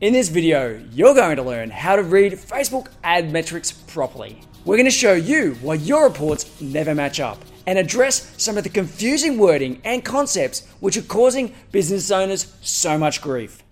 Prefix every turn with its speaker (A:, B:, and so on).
A: In this video, you're going to learn how to read Facebook ad metrics properly. We're going to show you why your reports never match up and address some of the confusing wording and concepts which are causing business owners so much grief.